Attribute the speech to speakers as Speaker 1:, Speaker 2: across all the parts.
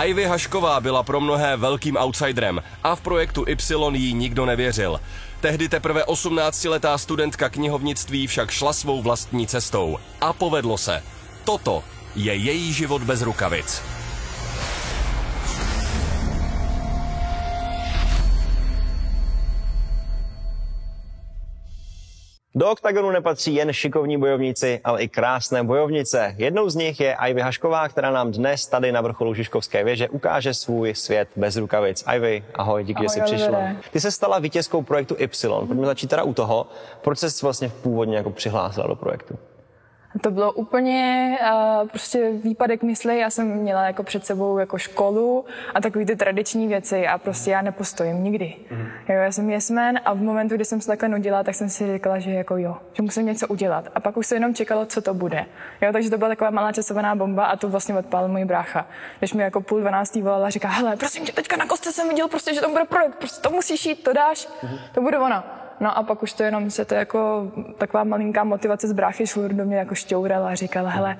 Speaker 1: Ivy Hašková byla pro mnohé velkým outsiderem a v projektu Y jí nikdo nevěřil. Tehdy teprve 18-letá studentka knihovnictví však šla svou vlastní cestou. A povedlo se. Toto je její život bez rukavic.
Speaker 2: Do oktagonu nepatří jen šikovní bojovníci, ale i krásné bojovnice. Jednou z nich je Ivy Hašková, která nám dnes tady na vrcholu Žižkovské věže ukáže svůj svět bez rukavic. Ivy, ahoj, díky,
Speaker 3: ahoj,
Speaker 2: že jsi přišla.
Speaker 3: Dobré.
Speaker 2: Ty se stala vítězkou projektu Y. Pojďme začít teda u toho. Proč jsi vlastně původně jako přihlásila do projektu?
Speaker 3: To bylo úplně uh, prostě výpadek mysli. Já jsem měla jako před sebou jako školu a takový ty tradiční věci a prostě já nepostojím nikdy. Mm. Jo, já jsem jesmen a v momentu, kdy jsem se takhle nudila, tak jsem si říkala, že jako jo, že musím něco udělat. A pak už se jenom čekalo, co to bude. Jo, takže to byla taková malá časovaná bomba a to vlastně odpálil můj brácha. Když mi jako půl dvanáctý volala a říká, hele, prosím tě, teďka na kostce jsem viděl prostě, že to bude projekt, prostě to musíš jít, to dáš, mm. to bude ono. No a pak už to jenom se to jako taková malinká motivace z bráchy šlur do mě jako šťourala a říkala, hele,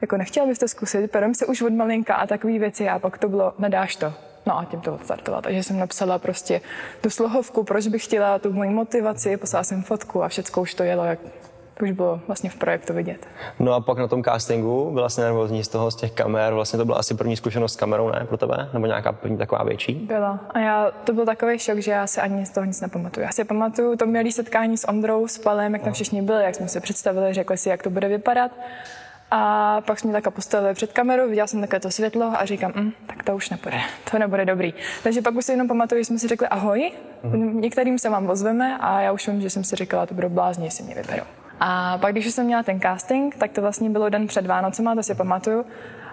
Speaker 3: jako nechtěla bys to zkusit, perem se už od malinka a takové věci a pak to bylo, nedáš to. No a tím to odstartovala. Takže jsem napsala prostě tu slohovku, proč bych chtěla tu moji motivaci, poslala jsem fotku a všechno už to jelo, jak to už bylo vlastně v projektu vidět.
Speaker 2: No a pak na tom castingu byla jsi nervózní z toho, z těch kamer, vlastně to byla asi první zkušenost s kamerou, ne, pro tebe? Nebo nějaká první taková větší?
Speaker 3: Byla. A já, to byl takový šok, že já se ani z toho nic nepamatuju. Já si pamatuju to milé setkání s Ondrou, s Palem, jak tam všichni byli, jak jsme se představili, řekli si, jak to bude vypadat. A pak jsme takhle postavili před kamerou, viděla jsem takové to světlo a říkám, mm, tak to už nebude, to nebude dobrý. Takže pak už si jenom pamatuju, že jsme si řekli ahoj, mm-hmm. některým se vám ozveme a já už vím, že jsem si říkala, to budou blázni, jestli mě vyberou. A pak, když jsem měla ten casting, tak to vlastně bylo den před Vánocema, to si pamatuju.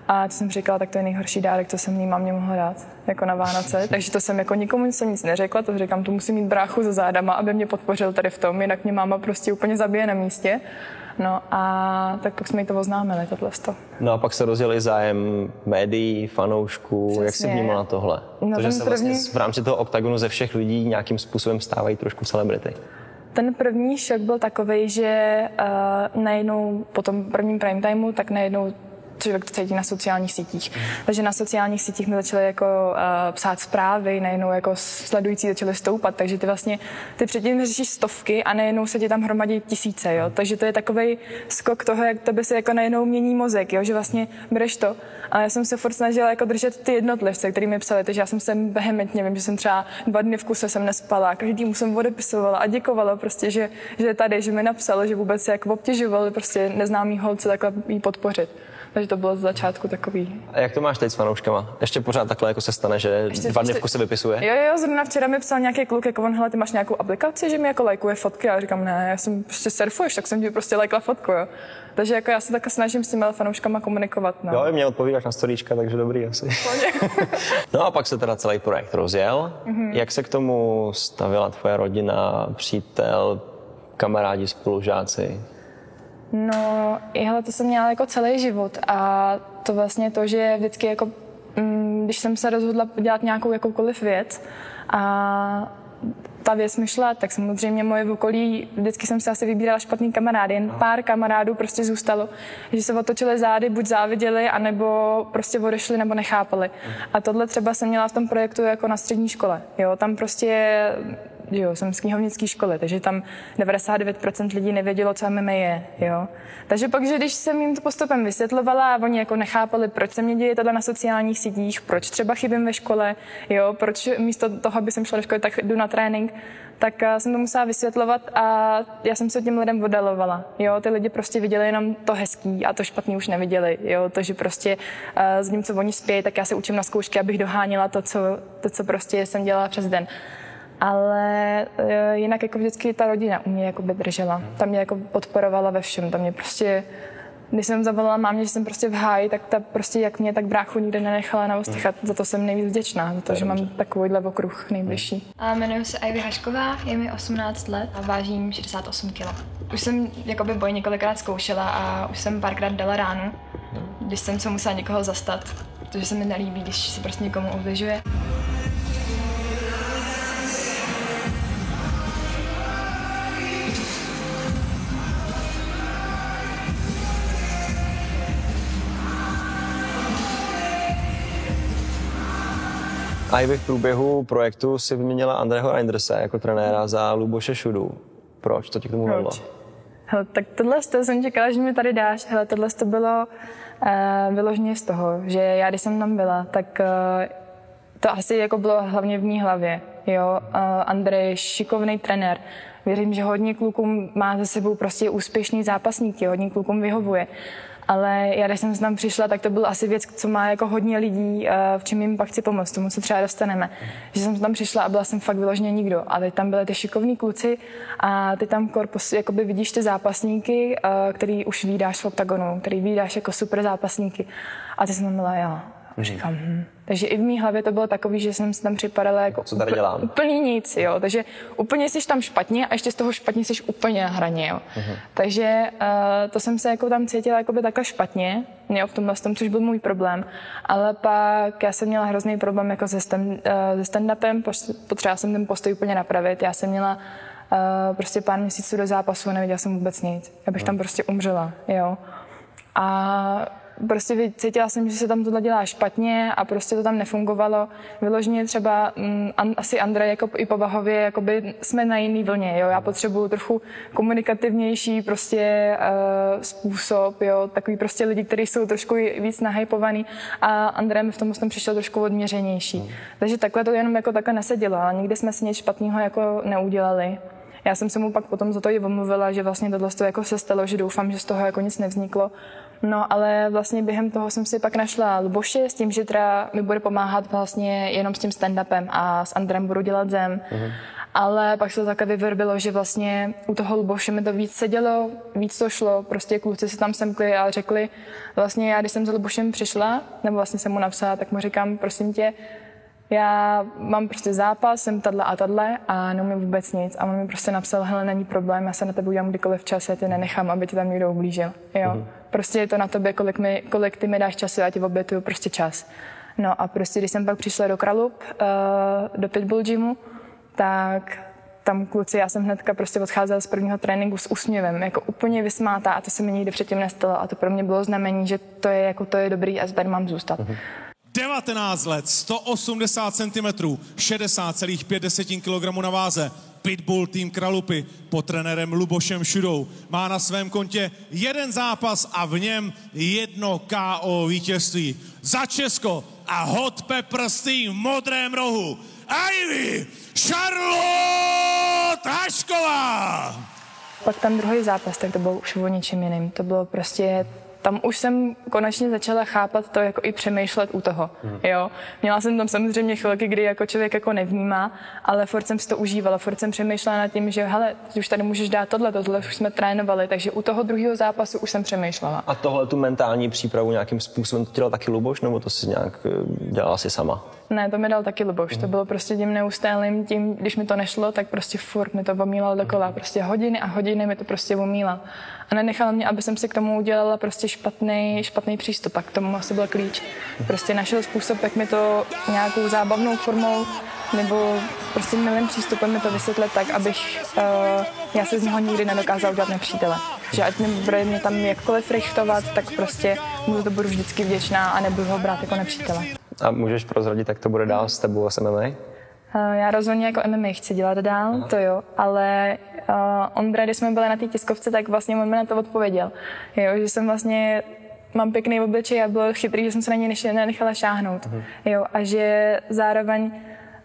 Speaker 3: A to jsem říkala, tak to je nejhorší dárek, co jsem mý mamě mohla dát, jako na Vánoce. Takže to jsem jako nikomu jsem nic neřekla, to říkám, tu musím mít bráchu za zádama, aby mě podpořil tady v tom, jinak mě máma prostě úplně zabije na místě. No a tak pak jsme jí to oznámili, tohle.
Speaker 2: No a pak se rozjeli zájem médií, fanoušků, Přesně. jak se vnímala tohle? No, to, že se vlastně první... v rámci toho oktagonu ze všech lidí nějakým způsobem stávají trošku celebrity.
Speaker 3: Ten první šok byl takový, že uh, najednou po tom prvním prime timeu, tak najednou člověk to cítí na sociálních sítích. Takže na sociálních sítích jsme začali jako uh, psát zprávy, najednou jako sledující začaly stoupat, takže ty vlastně, ty předtím řešíš stovky a najednou se ti tam hromadí tisíce, jo. Takže to je takový skok toho, jak tebe se jako najednou mění mozek, jo, že vlastně bereš to. A já jsem se furt snažila jako držet ty jednotlivce, který mi psali, takže já jsem se vehementně, vím, že jsem třeba dva dny v kuse jsem nespala, každý jsem odepisovala a děkovala prostě, že, že tady, že mi napsal, že vůbec se jako obtěžoval prostě neznámý holce takhle jí podpořit. Takže to bylo z začátku takový.
Speaker 2: A jak to máš teď s fanouškama? Ještě pořád takhle jako se stane, že ještě, dva dny v kuse vypisuje?
Speaker 3: Jo, jo, zrovna včera mi psal nějaký kluk, jako on, hele, ty máš nějakou aplikaci, že mi jako lajkuje fotky. A já říkám, ne, já jsem prostě surfuješ, tak jsem ti prostě lajkla fotku, jo. Takže jako já se tak snažím s těmi fanouškama komunikovat. No.
Speaker 2: Jo, mě odpovídáš na storíčka, takže dobrý asi. no a pak se teda celý projekt rozjel. Mm-hmm. Jak se k tomu stavila tvoje rodina, přítel, kamarádi, spolužáci?
Speaker 3: No, hele, to jsem měla jako celý život a to vlastně to, že vždycky jako, mm, když jsem se rozhodla dělat nějakou jakoukoliv věc a ta věc mi šla, tak samozřejmě moje v okolí, vždycky jsem si asi vybírala špatný kamarády, jen pár kamarádů prostě zůstalo, že se otočili zády, buď záviděli, anebo prostě odešli, nebo nechápali. A tohle třeba jsem měla v tom projektu jako na střední škole. Jo, tam prostě jo, jsem z knihovnické školy, takže tam 99% lidí nevědělo, co MMA je, jo. Takže pak, že když jsem jim to postupem vysvětlovala a oni jako nechápali, proč se mě děje tohle na sociálních sítích, proč třeba chybím ve škole, jo, proč místo toho, aby jsem šla do školy, tak jdu na trénink, tak eh, jsem to musela vysvětlovat a já jsem se těm lidem oddalovala. Jo, ty lidi prostě viděli jenom to hezký a to špatný už neviděli. Jo, to, že prostě uh, s co oni spějí, tak já se učím na zkoušky, abych doháněla to, co, to, co prostě jsem dělala přes den ale uh, jinak jako vždycky ta rodina u mě jako by držela. Ta mě jako podporovala ve všem, ta mě prostě když jsem zavolala mámě, že jsem prostě v háji, tak ta prostě jak mě, tak bráchu nikdy nenechala na ústech a za to jsem nejvíc vděčná, za to, že mám takovýhle okruh nejbližší.
Speaker 4: A jmenuji se Ivy Hašková, je mi 18 let a vážím 68 kg. Už jsem jakoby boj několikrát zkoušela a už jsem párkrát dala ránu, když jsem se musela někoho zastat, protože se mi nelíbí, když se prostě někomu ubližuje.
Speaker 2: A i vy v průběhu projektu si vyměnila Andreho Reinderse jako trenéra za Luboše Šudu. Proč? Co ti k tomu vedlo?
Speaker 3: Hele, tak tohle to jsem čekala, že mi tady dáš. Hele, tohle to bylo uh, vyloženě z toho, že já, když jsem tam byla, tak uh, to asi jako bylo hlavně v mý hlavě. Jo? Uh, Andrej je šikovný trenér. Věřím, že hodně klukům má za sebou prostě úspěšný zápasníky, hodně klukům vyhovuje. Ale já, když jsem tam přišla, tak to byl asi věc, co má jako hodně lidí, eh, v čem jim pak chci pomoct, tomu se třeba dostaneme. Že jsem tam přišla a byla jsem fakt vyloženě nikdo. A teď tam byly ty šikovní kluci a ty tam korpus, jakoby vidíš ty zápasníky, eh, který už výdáš v oktagonu, který výdáš jako super zápasníky. A ty jsem tam byla já. Říkám, hm. Takže i v mý hlavě to bylo takový, že jsem si tam připadala jako
Speaker 2: Co tady dělám?
Speaker 3: úplný nic, jo. Takže úplně jsi tam špatně a ještě z toho špatně jsi úplně na hraně, jo. Uh-huh. Takže uh, to jsem se jako tam cítila jako by takhle špatně, jo, v tomhle tom, což byl můj problém. Ale pak já jsem měla hrozný problém jako se, stand, uh, se stand-upem, potřebovala jsem ten postoj úplně napravit. Já jsem měla uh, prostě pár měsíců do zápasu a neviděla jsem vůbec nic. Já bych tam prostě umřela, jo. A prostě cítila jsem, že se tam tohle dělá špatně a prostě to tam nefungovalo. Vyloženě třeba m, mm, asi Andrej jako i povahově, jakoby jsme na jiný vlně, jo. Já potřebuju trochu komunikativnější prostě uh, způsob, jo. Takový prostě lidi, kteří jsou trošku víc nahypovaný a Andrej mi v tom jsem přišel trošku odměřenější. Hmm. Takže takhle to jenom jako takhle nesedělo, ale nikdy jsme si nic špatného jako neudělali. Já jsem se mu pak potom za to i omluvila, že vlastně tohle jako se stalo, že doufám, že z toho jako nic nevzniklo. No ale vlastně během toho jsem si pak našla Luboše s tím, že teda mi bude pomáhat vlastně jenom s tím stand-upem a s Andrem budu dělat zem. Uh-huh. Ale pak se to také vyvrbilo, že vlastně u toho Luboše mi to víc sedělo, víc to šlo, prostě kluci se tam semkli a řekli, vlastně já, když jsem za Lubošem přišla, nebo vlastně jsem mu napsala, tak mu říkám, prosím tě, já mám prostě zápas, jsem tadle a tadle a neumím vůbec nic. A on mi prostě napsal, hele, není problém, já se na tebe udělám kdykoliv čas, já tě nenechám, aby ti tam někdo ublížil. Jo? Mm-hmm. Prostě je to na tobě, kolik, mi, kolik ty mi dáš času, já ti obětuju prostě čas. No a prostě, když jsem pak přišla do Kralup, uh, do Pitbull gymu, tak tam kluci, já jsem hnedka prostě odcházela z prvního tréninku s úsměvem, jako úplně vysmátá a to se mi nikdy předtím nestalo a to pro mě bylo znamení, že to je jako to je dobrý a tady mám zůstat. Uh-huh.
Speaker 5: 19 let, 180 cm, 60,5 kg na váze. Pitbull tým Kralupy pod trenérem Lubošem Šudou má na svém kontě jeden zápas a v něm jedno KO vítězství. Za Česko a Hot Peppers tým v modrém rohu Ivy Charlotte Hašková.
Speaker 3: Pak tam druhý zápas, tak to bylo už o něčem jiným. To bylo prostě tam už jsem konečně začala chápat to, jako i přemýšlet u toho, hmm. jo. Měla jsem tam samozřejmě chvilky, kdy jako člověk jako nevnímá, ale furt jsem si to užívala, furt jsem přemýšlela nad tím, že hele, už tady můžeš dát tohle, tohle už jsme trénovali, takže u toho druhého zápasu už jsem přemýšlela.
Speaker 2: A tohle tu mentální přípravu nějakým způsobem to dělal taky Luboš, nebo to si nějak eh, dělala si sama?
Speaker 3: Ne, to mi dal taky Luboš. Mm. To bylo prostě tím neustálým, tím, když mi to nešlo, tak prostě furt mi to omílal dokola. Prostě hodiny a hodiny mi to prostě omílal. A nenechal mě, aby jsem si k tomu udělala prostě špatný, špatný přístup. A k tomu asi byl klíč. Prostě našel způsob, jak mi to nějakou zábavnou formou nebo prostě milým přístupem mi to vysvětlit tak, abych uh, já se z něho nikdy nedokázal udělat nepřítele. Že ať mi bude mě tam jakkoliv richtovat, tak prostě mu to budu vždycky vděčná a nebudu ho brát jako nepřítele.
Speaker 2: A můžeš prozradit, jak to bude dál s tebou a s MMA?
Speaker 3: Uh, já rozhodně jako MMA chci dělat dál, Aha. to jo, ale uh, Ondra, když jsme byli na té tiskovce, tak vlastně on mi na to odpověděl. Jo, že jsem vlastně mám pěkný obličej a bylo chytrý, že jsem se na něj nenechala šáhnout. Uh-huh. Jo, a že zároveň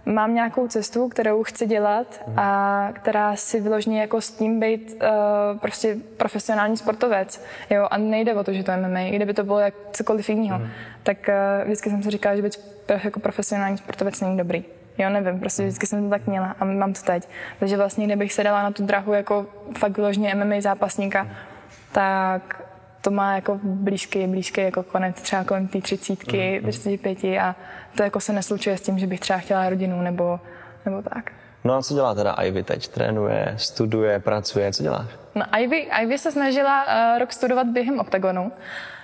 Speaker 3: mám nějakou cestu, kterou chci dělat a která si vyložně jako s tím být uh, prostě profesionální sportovec. Jo, a nejde o to, že to je MMA, kdyby to bylo jak cokoliv jiného. Mm. Tak uh, vždycky jsem si říkala, že být jako profesionální sportovec není dobrý. Jo, nevím, prostě vždycky jsem to tak měla a mám to teď. Takže vlastně, kdybych se dala na tu drahu jako fakt vyloženě MMA zápasníka, tak to má jako blízký, blízký jako konec třeba kolem té třicítky, mm. 35 a to jako se neslučuje s tím, že bych třeba chtěla rodinu nebo, nebo tak.
Speaker 2: No a co dělá teda Ivy teď? Trénuje, studuje, pracuje, co děláš?
Speaker 3: No Ivy, Ivy se snažila uh, rok studovat během oktagonu,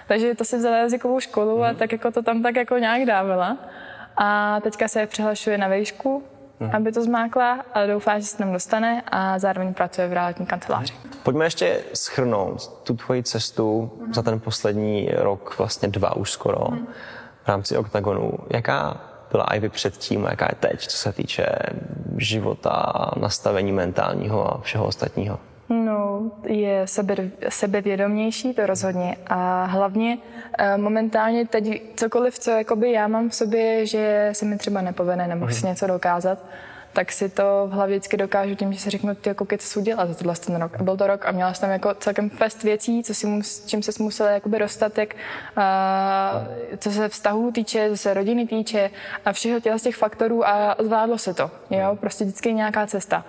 Speaker 3: takže to si vzala jazykovou školu mm. a mhm. tak jako to tam tak jako nějak dávala. A teďka se přihlašuje na výšku, mm. aby to zmákla a doufá, že se tam dostane a zároveň pracuje v realitní kanceláři.
Speaker 2: Pojďme ještě schrnout tu tvoji cestu mm. za ten poslední rok, vlastně dva už skoro. Mm v rámci oktagonu. Jaká byla Ivy předtím a jaká je teď, co se týče života, nastavení mentálního a všeho ostatního?
Speaker 3: No, je sebe, sebevědomější, to rozhodně. A hlavně eh, momentálně teď cokoliv, co jakoby já mám v sobě, že se mi třeba nepovede nebo chci něco dokázat, tak si to v hlavě vždycky dokážu tím, že si řeknu, ty jako co udělat za tohle ten rok. A byl to rok a měla jsem tam jako celkem fest věcí, co si mus, čím se musela jakoby dostat, jak, uh, co se vztahů týče, co se rodiny týče a všeho těla z těch faktorů a zvládlo se to. Jo? Prostě vždycky nějaká cesta.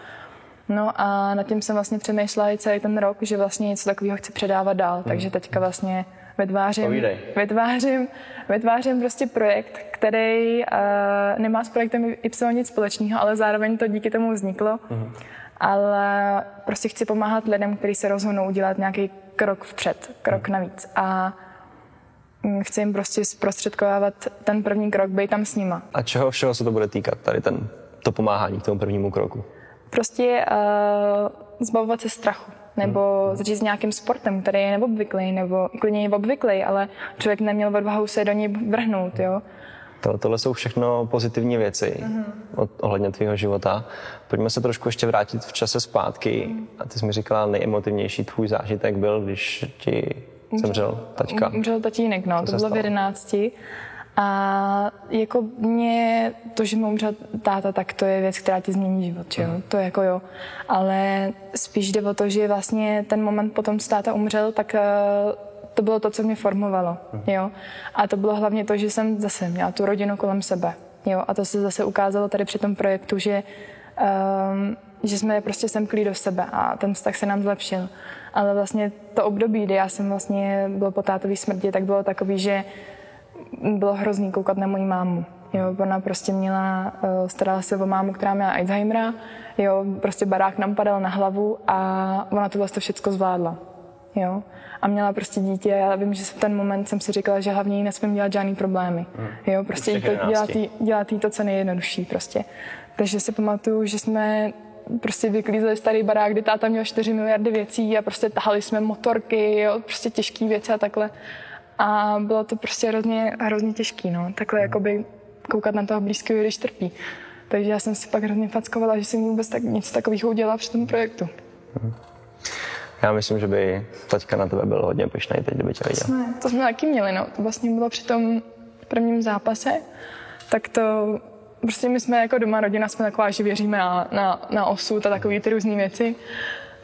Speaker 3: No a nad tím jsem vlastně přemýšlela i celý ten rok, že vlastně něco takového chci předávat dál, hmm. takže teďka vlastně vytvářím, vytvářím, vytvářím prostě projekt, který uh, nemá s projektem Y nic společného, ale zároveň to díky tomu vzniklo. hmm Ale prostě chci pomáhat lidem, kteří se rozhodnou udělat nějaký krok vpřed, krok hmm navíc. A mm, chci jim prostě zprostředkovávat ten první krok, být tam s nima.
Speaker 2: A čeho všeho se to bude týkat, tady ten, to pomáhání k tomu prvnímu kroku?
Speaker 3: Prostě uh, zbavovat se strachu nebo hmm. začít s nějakým sportem, který je neobvyklý, nebo klidně je obvyklý, ale člověk neměl odvahu se do něj vrhnout, jo.
Speaker 2: To, tohle jsou všechno pozitivní věci mm-hmm. od, ohledně tvého života. Pojďme se trošku ještě vrátit v čase zpátky. Mm. A ty jsi mi říkala, nejemotivnější tvůj zážitek byl, když ti zemřel taťka.
Speaker 3: Umřel tatínek, no, Co to bylo v jedenácti. A jako mě, to, že mu umřel táta, tak to je věc, která ti změní život, jo? To je jako jo. Ale spíš jde o to, že vlastně ten moment potom, co táta umřel, tak uh, to bylo to, co mě formovalo, jo. A to bylo hlavně to, že jsem zase měla tu rodinu kolem sebe, jo. A to se zase ukázalo tady při tom projektu, že um, že jsme prostě semkli do sebe a ten vztah se nám zlepšil. Ale vlastně to období, kdy já jsem vlastně byl po tátový smrti, tak bylo takový, že bylo hrozný koukat na moji mámu. Jo, ona prostě měla, eh, starala se o mámu, která měla Alzheimera, jo, prostě barák nám padal na hlavu a ona to vlastně všechno zvládla. Jo. A měla prostě dítě a já vím, že v ten moment jsem si říkala, že hlavně jí nesmím dělat žádný problémy. Hmm. Jo, prostě jí to, dělat, jí, dělat jí to, co nejjednodušší prostě. Takže si pamatuju, že jsme prostě vyklízeli starý barák, kde táta měl 4 miliardy věcí a prostě tahali jsme motorky, jo, prostě těžké věci a takhle. A bylo to prostě hrozně, hrozně těžký, no. Takhle mm. jakoby koukat na toho blízkého, když trpí. Takže já jsem si pak hrozně fackovala, že jsem vůbec tak, nic takového udělala při tom projektu. Mm.
Speaker 2: Já myslím, že by taťka na tebe byl hodně pyšný teď, kdyby tě viděl.
Speaker 3: Jsme, to jsme taky měli, no. To vlastně bylo při tom prvním zápase. Tak to prostě my jsme jako doma rodina, jsme taková, že věříme na, na, na osud a takové ty různé věci.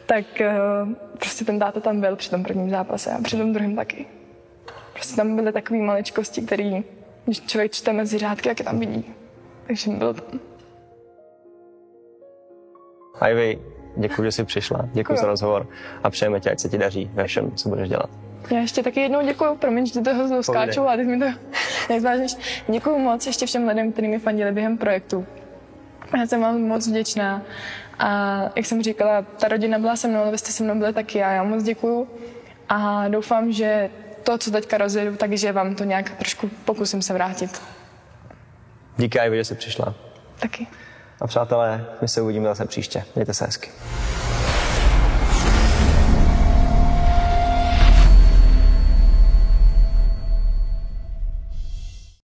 Speaker 3: Tak uh, prostě ten táta tam byl při tom prvním zápase a při tom druhém taky. Prostě tam byly takové maličkosti, které, když člověk čte mezi řádky, jak je tam vidí. Takže bylo tam.
Speaker 2: Ivy, děkuji, že jsi přišla. Děkuji za rozhovor a přejeme ti, ať se ti daří ve všem, co budeš dělat.
Speaker 3: Já ještě taky jednou děkuji, promiň, že toho znovu skáču, ale mi to nezvážíš. Děkuji moc ještě všem lidem, kteří mi fandili během projektu. Já jsem vám moc vděčná. A jak jsem říkala, ta rodina byla se mnou, ale vy jste se mnou byli taky a já moc děkuju. A doufám, že to, co teďka rozjedu, takže vám to nějak trošku pokusím se vrátit.
Speaker 2: Díky, že jsi přišla.
Speaker 3: Taky.
Speaker 2: A přátelé, my se uvidíme zase příště. Mějte se hezky.